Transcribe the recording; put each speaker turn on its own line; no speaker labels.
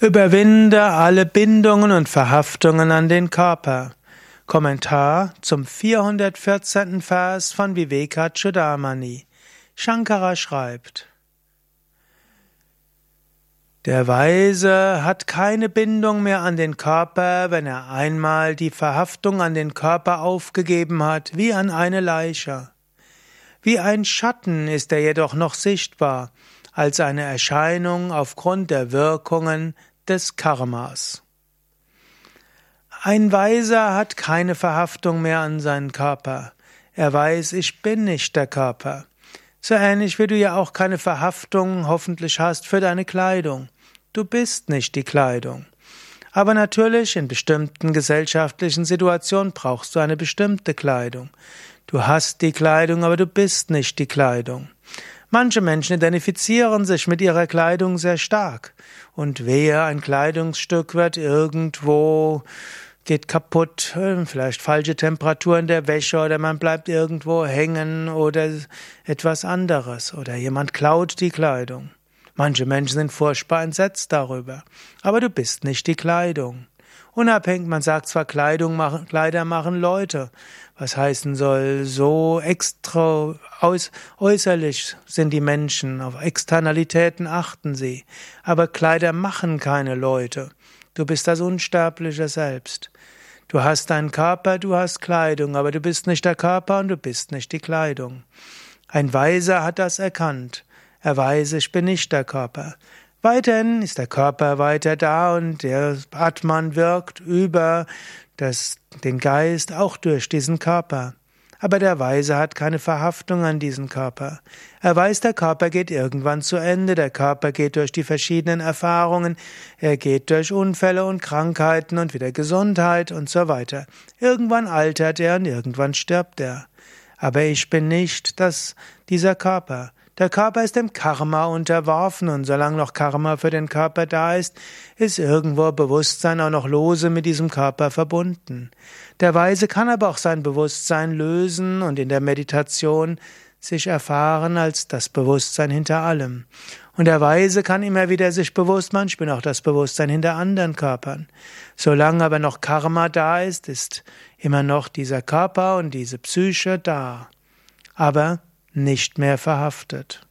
Überwinde alle Bindungen und Verhaftungen an den Körper. Kommentar zum 414. Vers von Vivekachudamani. Shankara schreibt, der Weise hat keine Bindung mehr an den Körper, wenn er einmal die Verhaftung an den Körper aufgegeben hat, wie an eine Leiche. Wie ein Schatten ist er jedoch noch sichtbar, als eine Erscheinung aufgrund der Wirkungen des Karmas. Ein Weiser hat keine Verhaftung mehr an seinen Körper. Er weiß, ich bin nicht der Körper. So ähnlich wie du ja auch keine Verhaftung hoffentlich hast für deine Kleidung. Du bist nicht die Kleidung. Aber natürlich, in bestimmten gesellschaftlichen Situationen brauchst du eine bestimmte Kleidung. Du hast die Kleidung, aber du bist nicht die Kleidung. Manche Menschen identifizieren sich mit ihrer Kleidung sehr stark. Und wehe, ein Kleidungsstück wird irgendwo geht kaputt, äh, vielleicht falsche Temperatur in der Wäsche oder man bleibt irgendwo hängen oder etwas anderes oder jemand klaut die Kleidung. Manche Menschen sind furchtbar entsetzt darüber. Aber du bist nicht die Kleidung. Unabhängig, man sagt zwar Kleidung machen, Kleider machen Leute. Was heißen soll, so extra äuß, äußerlich sind die Menschen, auf Externalitäten achten sie. Aber Kleider machen keine Leute. Du bist das unsterbliche Selbst. Du hast deinen Körper, du hast Kleidung, aber du bist nicht der Körper und du bist nicht die Kleidung. Ein Weiser hat das erkannt. Er weiß, ich bin nicht der Körper. Weiterhin ist der Körper weiter da und der Atman wirkt über das, den Geist auch durch diesen Körper. Aber der Weise hat keine Verhaftung an diesen Körper. Er weiß, der Körper geht irgendwann zu Ende, der Körper geht durch die verschiedenen Erfahrungen, er geht durch Unfälle und Krankheiten und wieder Gesundheit und so weiter. Irgendwann altert er und irgendwann stirbt er. Aber ich bin nicht das, dieser Körper. Der Körper ist dem Karma unterworfen und solange noch Karma für den Körper da ist, ist irgendwo Bewusstsein auch noch lose mit diesem Körper verbunden. Der Weise kann aber auch sein Bewusstsein lösen und in der Meditation sich erfahren als das Bewusstsein hinter allem. Und der Weise kann immer wieder sich bewusst machen, ich bin auch das Bewusstsein hinter anderen Körpern. Solange aber noch Karma da ist, ist immer noch dieser Körper und diese Psyche da. Aber nicht mehr verhaftet.